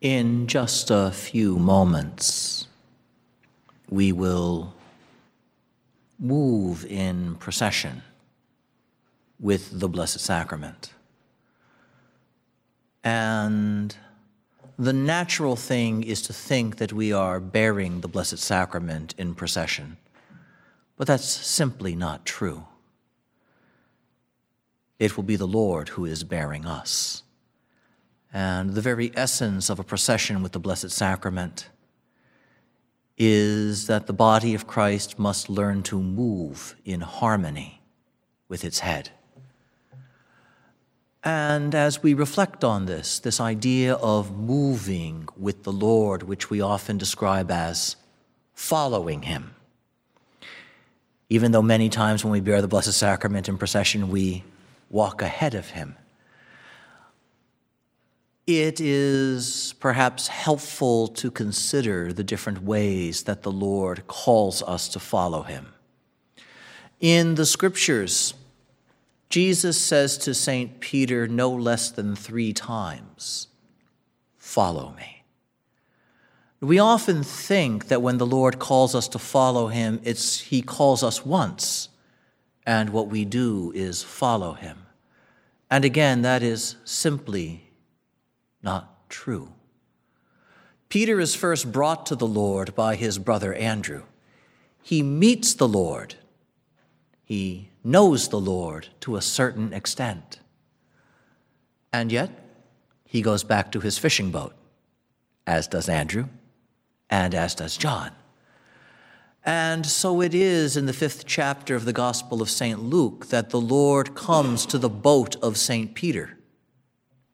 In just a few moments, we will move in procession with the Blessed Sacrament. And the natural thing is to think that we are bearing the Blessed Sacrament in procession, but that's simply not true. It will be the Lord who is bearing us. And the very essence of a procession with the Blessed Sacrament is that the body of Christ must learn to move in harmony with its head. And as we reflect on this, this idea of moving with the Lord, which we often describe as following Him, even though many times when we bear the Blessed Sacrament in procession, we walk ahead of Him, it is perhaps helpful to consider the different ways that the Lord calls us to follow Him. In the scriptures, Jesus says to St. Peter no less than three times, Follow me. We often think that when the Lord calls us to follow him, it's he calls us once, and what we do is follow him. And again, that is simply not true. Peter is first brought to the Lord by his brother Andrew. He meets the Lord. He knows the Lord to a certain extent. And yet, he goes back to his fishing boat, as does Andrew, and as does John. And so it is in the fifth chapter of the Gospel of St. Luke that the Lord comes to the boat of St. Peter,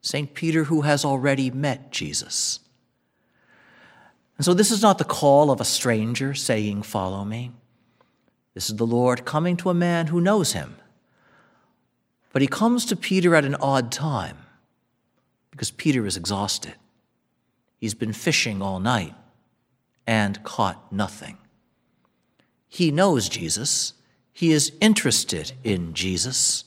St. Peter who has already met Jesus. And so this is not the call of a stranger saying, Follow me. This is the Lord coming to a man who knows him. But he comes to Peter at an odd time because Peter is exhausted. He's been fishing all night and caught nothing. He knows Jesus, he is interested in Jesus,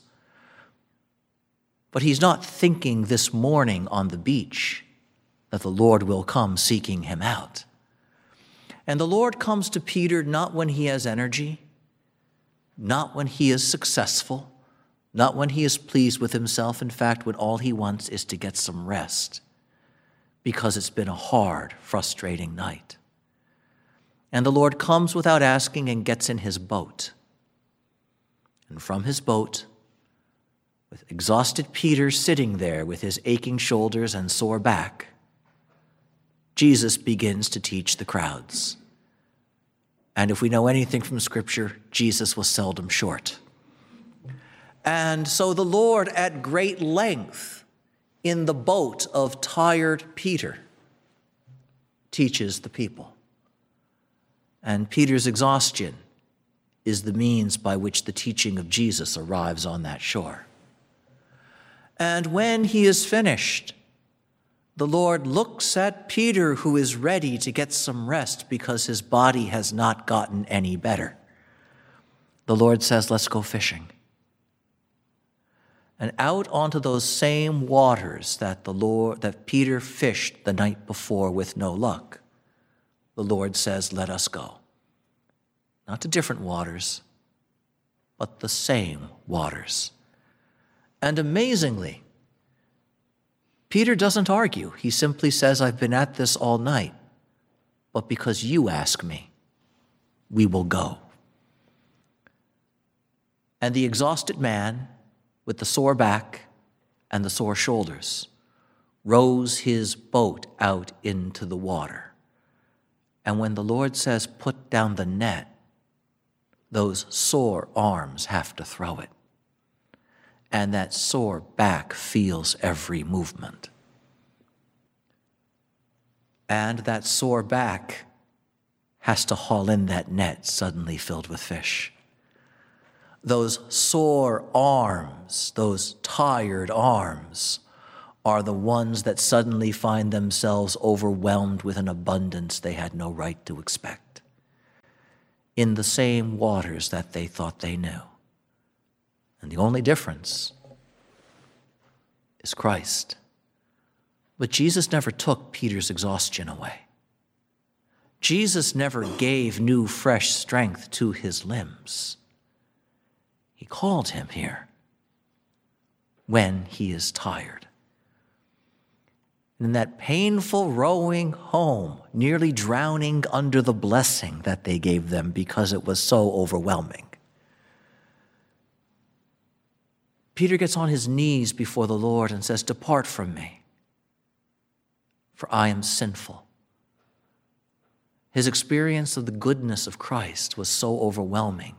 but he's not thinking this morning on the beach that the Lord will come seeking him out. And the Lord comes to Peter not when he has energy not when he is successful, not when he is pleased with himself. In fact, when all he wants is to get some rest because it's been a hard, frustrating night. And the Lord comes without asking and gets in his boat. And from his boat, with exhausted Peter sitting there with his aching shoulders and sore back, Jesus begins to teach the crowds. And if we know anything from Scripture, Jesus was seldom short. And so the Lord, at great length, in the boat of tired Peter, teaches the people. And Peter's exhaustion is the means by which the teaching of Jesus arrives on that shore. And when he is finished, the Lord looks at Peter, who is ready to get some rest because his body has not gotten any better. The Lord says, Let's go fishing. And out onto those same waters that the Lord that Peter fished the night before with no luck, the Lord says, Let us go. Not to different waters, but the same waters. And amazingly, Peter doesn't argue. He simply says, I've been at this all night, but because you ask me, we will go. And the exhausted man with the sore back and the sore shoulders rows his boat out into the water. And when the Lord says, Put down the net, those sore arms have to throw it and that sore back feels every movement. And that sore back has to haul in that net suddenly filled with fish. Those sore arms, those tired arms, are the ones that suddenly find themselves overwhelmed with an abundance they had no right to expect in the same waters that they thought they knew. And the only difference is Christ. But Jesus never took Peter's exhaustion away. Jesus never gave new, fresh strength to his limbs. He called him here when he is tired. And in that painful rowing home, nearly drowning under the blessing that they gave them because it was so overwhelming. Peter gets on his knees before the Lord and says, Depart from me, for I am sinful. His experience of the goodness of Christ was so overwhelming.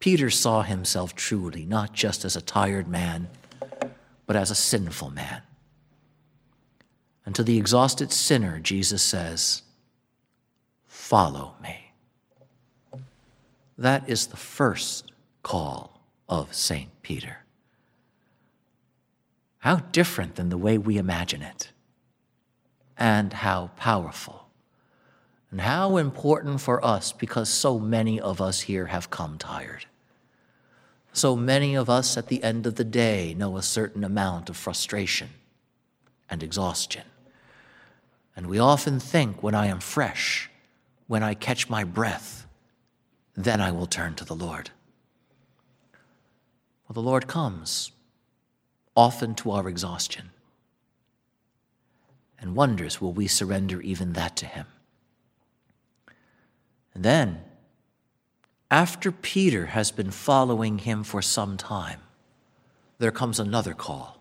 Peter saw himself truly, not just as a tired man, but as a sinful man. And to the exhausted sinner, Jesus says, Follow me. That is the first call of St. Peter. How different than the way we imagine it, and how powerful. And how important for us because so many of us here have come tired. So many of us at the end of the day know a certain amount of frustration and exhaustion. And we often think when I am fresh, when I catch my breath, then I will turn to the Lord. Well, the Lord comes, often to our exhaustion, and wonders will we surrender even that to Him. And then, after Peter has been following him for some time, there comes another call,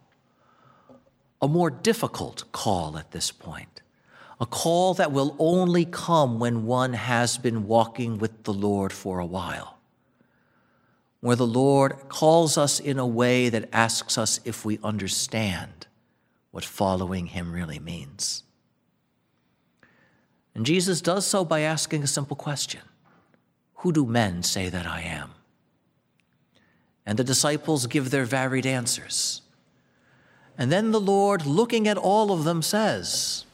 a more difficult call at this point, a call that will only come when one has been walking with the Lord for a while, where the Lord calls us in a way that asks us if we understand what following him really means. And Jesus does so by asking a simple question Who do men say that I am? And the disciples give their varied answers. And then the Lord, looking at all of them, says,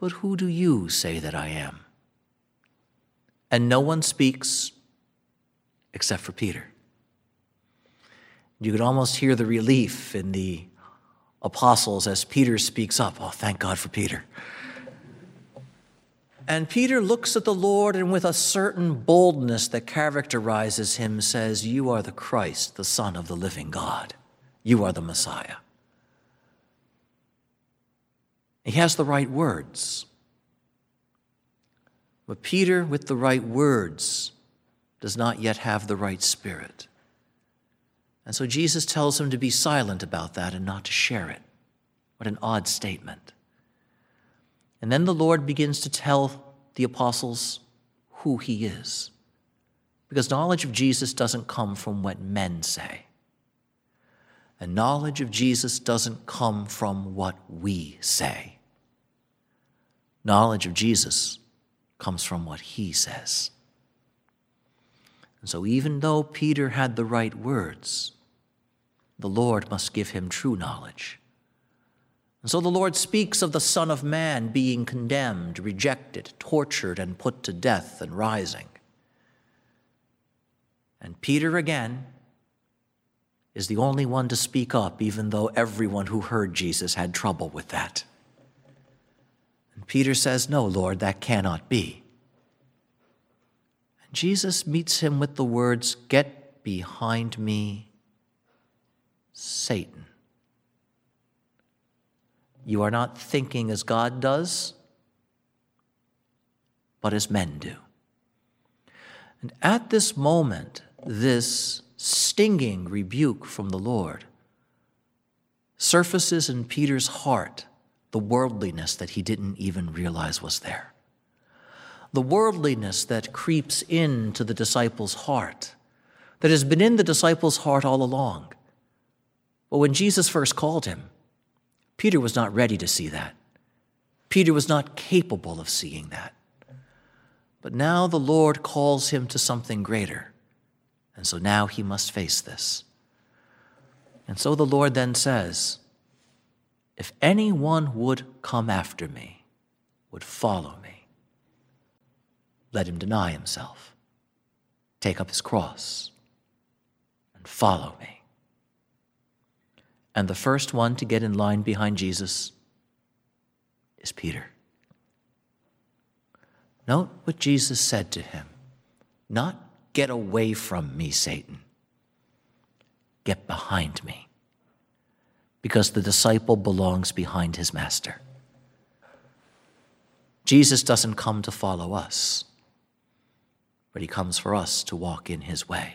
But who do you say that I am? And no one speaks except for Peter. You could almost hear the relief in the apostles as Peter speaks up. Oh, thank God for Peter. And Peter looks at the Lord and, with a certain boldness that characterizes him, says, You are the Christ, the Son of the living God. You are the Messiah. He has the right words. But Peter, with the right words, does not yet have the right spirit. And so Jesus tells him to be silent about that and not to share it. What an odd statement. And then the Lord begins to tell the apostles who he is. Because knowledge of Jesus doesn't come from what men say. And knowledge of Jesus doesn't come from what we say. Knowledge of Jesus comes from what he says. And so, even though Peter had the right words, the Lord must give him true knowledge. And so the Lord speaks of the Son of Man being condemned, rejected, tortured, and put to death and rising. And Peter again is the only one to speak up, even though everyone who heard Jesus had trouble with that. And Peter says, No, Lord, that cannot be. Jesus meets him with the words, Get behind me, Satan. You are not thinking as God does, but as men do. And at this moment, this stinging rebuke from the Lord surfaces in Peter's heart the worldliness that he didn't even realize was there. The worldliness that creeps into the disciples' heart, that has been in the disciples' heart all along. But when Jesus first called him, Peter was not ready to see that. Peter was not capable of seeing that. But now the Lord calls him to something greater. And so now he must face this. And so the Lord then says, If anyone would come after me, would follow let him deny himself, take up his cross, and follow me. And the first one to get in line behind Jesus is Peter. Note what Jesus said to him not get away from me, Satan, get behind me, because the disciple belongs behind his master. Jesus doesn't come to follow us, but he comes for us to walk in his way.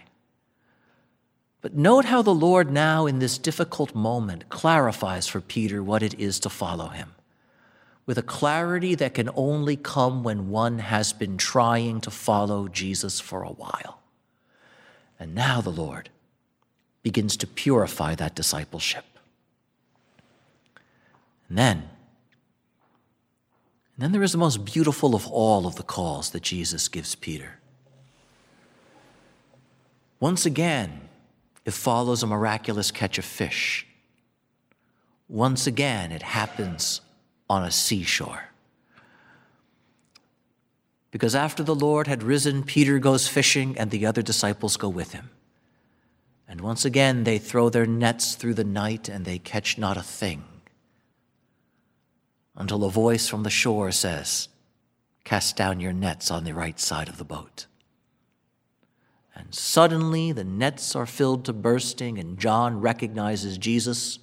But note how the Lord now, in this difficult moment, clarifies for Peter what it is to follow him with a clarity that can only come when one has been trying to follow Jesus for a while. And now the Lord begins to purify that discipleship. And then, and then there is the most beautiful of all of the calls that Jesus gives Peter. Once again, it follows a miraculous catch of fish. Once again, it happens on a seashore. Because after the Lord had risen, Peter goes fishing and the other disciples go with him. And once again they throw their nets through the night and they catch not a thing. Until a voice from the shore says, Cast down your nets on the right side of the boat. And suddenly the nets are filled to bursting, and John recognizes Jesus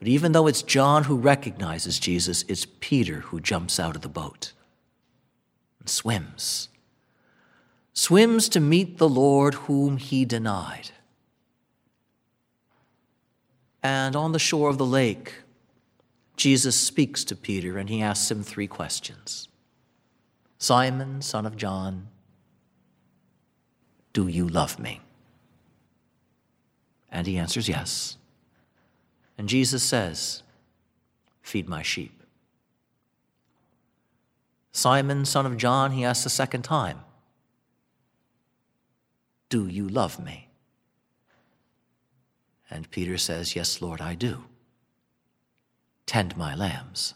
but even though it's John who recognizes Jesus, it's Peter who jumps out of the boat and swims. Swims to meet the Lord whom he denied. And on the shore of the lake, Jesus speaks to Peter and he asks him three questions Simon, son of John, do you love me? And he answers yes. And Jesus says, Feed my sheep. Simon, son of John, he asks a second time, Do you love me? And Peter says, Yes, Lord, I do. Tend my lambs.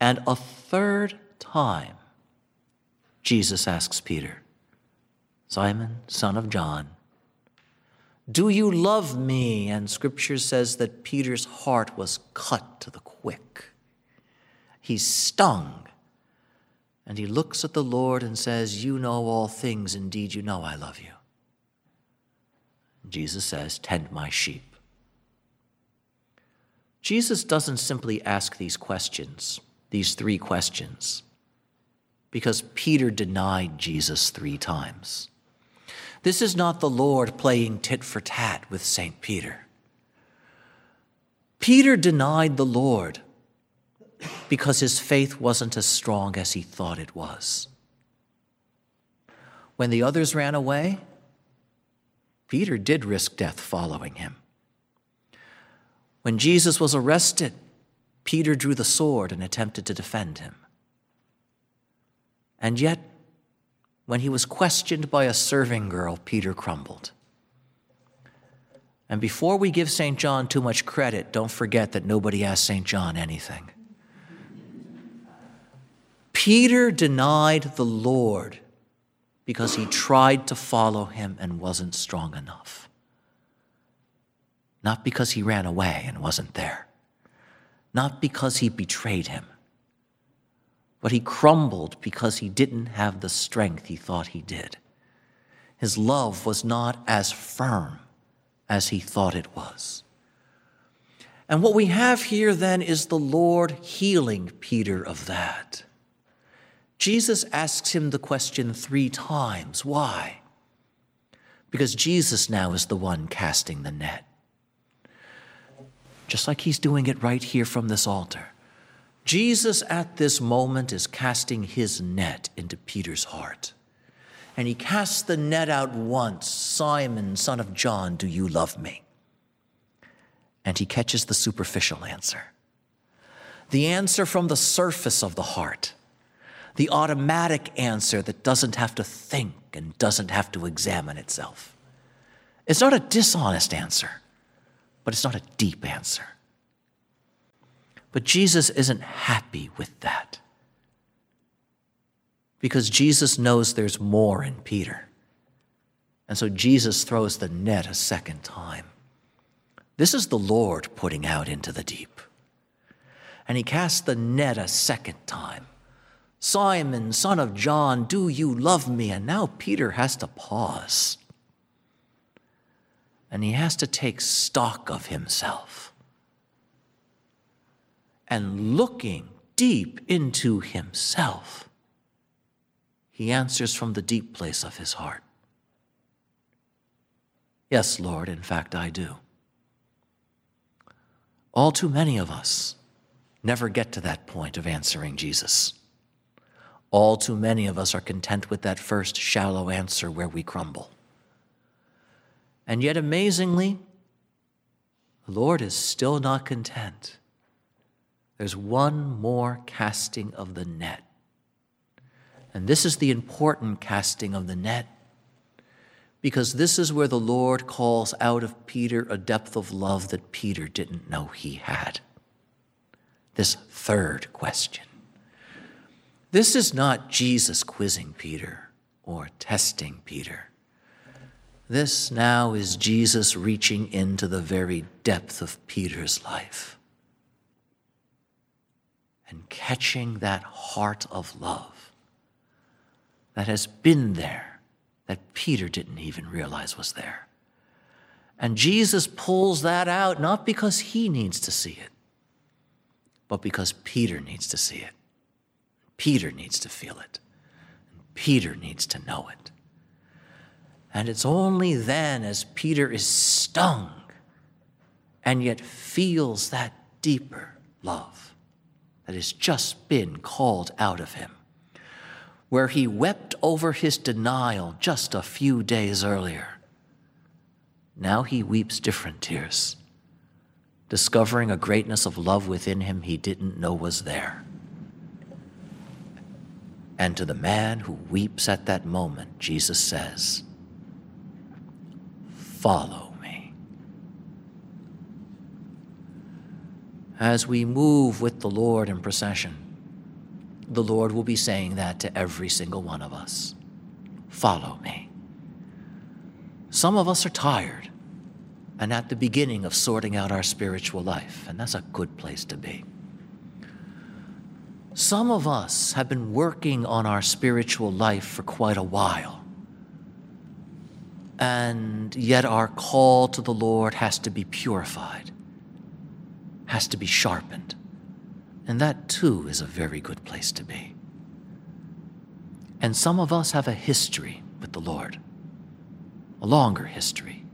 And a third time, Jesus asks Peter, Simon, son of John, do you love me? And scripture says that Peter's heart was cut to the quick. He's stung. And he looks at the Lord and says, You know all things. Indeed, you know I love you. Jesus says, Tend my sheep. Jesus doesn't simply ask these questions, these three questions, because Peter denied Jesus three times. This is not the Lord playing tit for tat with St. Peter. Peter denied the Lord because his faith wasn't as strong as he thought it was. When the others ran away, Peter did risk death following him. When Jesus was arrested, Peter drew the sword and attempted to defend him. And yet, when he was questioned by a serving girl, Peter crumbled. And before we give St. John too much credit, don't forget that nobody asked St. John anything. Peter denied the Lord because he tried to follow him and wasn't strong enough. Not because he ran away and wasn't there. Not because he betrayed him but he crumbled because he didn't have the strength he thought he did. His love was not as firm as he thought it was. And what we have here then is the Lord healing Peter of that. Jesus asks him the question three times. Why? Because Jesus now is the one casting the net. Just like he's doing it right here from this altar. Jesus at this moment is casting his net into Peter's heart. And he casts the net out once Simon, son of John, do you love me? And he catches the superficial answer. The answer from the surface of the heart. The automatic answer that doesn't have to think and doesn't have to examine itself. It's not a dishonest answer, but it's not a deep answer. But Jesus isn't happy with that because Jesus knows there's more in Peter. And so Jesus throws the net a second time. This is the Lord putting out into the deep. And he cast the net a second time. Simon, son of John, do you love me? And now Peter has to pause. And he has to take stock of himself. And looking deep into himself, he answers from the deep place of his heart Yes, Lord, in fact, I do. All too many of us never get to that point of answering Jesus. All too many of us are content with that first shallow answer where we crumble. And yet, amazingly, the Lord is still not content. There's one more casting of the net. And this is the important casting of the net because this is where the Lord calls out of Peter a depth of love that Peter didn't know he had. This third question. This is not Jesus quizzing Peter or testing Peter. This now is Jesus reaching into the very depth of Peter's life and catching that heart of love that has been there that Peter didn't even realize was there. And Jesus pulls that out not because he needs to see it, but because Peter needs to see it. Peter needs to feel it. Peter needs to know it. And it's only then, as Peter is stung and yet feels that deeper love that has just been called out of him, where he wept over his denial just a few days earlier. Now he weeps different tears, discovering a greatness of love within him he didn't know was there. And to the man who weeps at that moment, Jesus says, Follow me. As we move with the Lord in procession, the Lord will be saying that to every single one of us. Follow me. Some of us are tired and at the beginning of sorting out our spiritual life, and that's a good place to be. Some of us have been working on our spiritual life for quite a while, and yet our call to the Lord has to be purified, has to be sharpened. And that too is a very good place to be. And some of us have a history with the Lord, a longer history,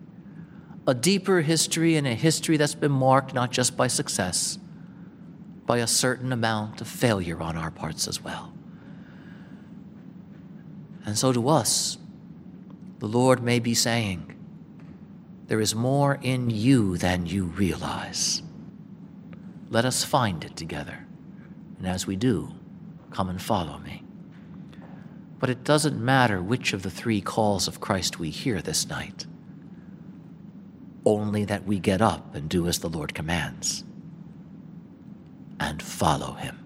a deeper history, and a history that's been marked not just by success, by a certain amount of failure on our parts as well. And so to us, the Lord may be saying, There is more in you than you realize. Let us find it together. And as we do, come and follow me. But it doesn't matter which of the three calls of Christ we hear this night, only that we get up and do as the Lord commands and follow him.